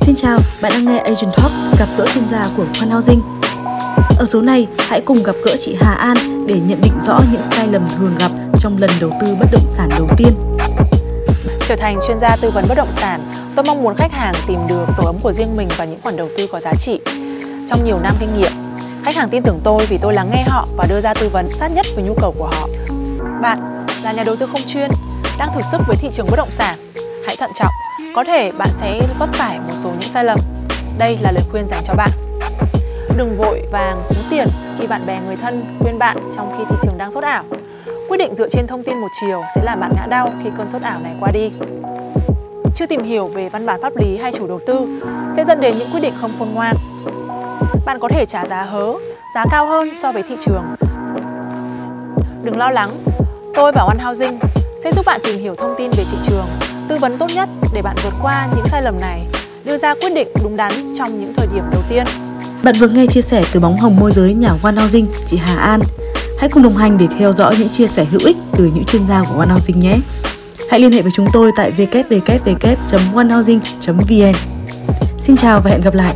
Xin chào, bạn đang nghe Agent Talks gặp gỡ chuyên gia của Khoan Housing. Ở số này, hãy cùng gặp gỡ chị Hà An để nhận định rõ những sai lầm thường gặp trong lần đầu tư bất động sản đầu tiên. Trở thành chuyên gia tư vấn bất động sản, tôi mong muốn khách hàng tìm được tổ ấm của riêng mình và những khoản đầu tư có giá trị. Trong nhiều năm kinh nghiệm, khách hàng tin tưởng tôi vì tôi lắng nghe họ và đưa ra tư vấn sát nhất với nhu cầu của họ. Bạn là nhà đầu tư không chuyên, đang thử sức với thị trường bất động sản, hãy thận trọng, có thể bạn sẽ vấp phải một số những sai lầm. Đây là lời khuyên dành cho bạn. Đừng vội vàng xuống tiền khi bạn bè người thân khuyên bạn trong khi thị trường đang sốt ảo. Quyết định dựa trên thông tin một chiều sẽ làm bạn ngã đau khi cơn sốt ảo này qua đi. Chưa tìm hiểu về văn bản pháp lý hay chủ đầu tư sẽ dẫn đến những quyết định không khôn ngoan. Bạn có thể trả giá hớ, giá cao hơn so với thị trường. Đừng lo lắng, tôi và One Housing sẽ giúp bạn tìm hiểu thông tin về thị trường, tư vấn tốt nhất để bạn vượt qua những sai lầm này, đưa ra quyết định đúng đắn trong những thời điểm đầu tiên. Bạn vừa nghe chia sẻ từ bóng hồng môi giới nhà One Housing, chị Hà An. Hãy cùng đồng hành để theo dõi những chia sẻ hữu ích từ những chuyên gia của One Housing nhé. Hãy liên hệ với chúng tôi tại www.onehousing.vn. Xin chào và hẹn gặp lại!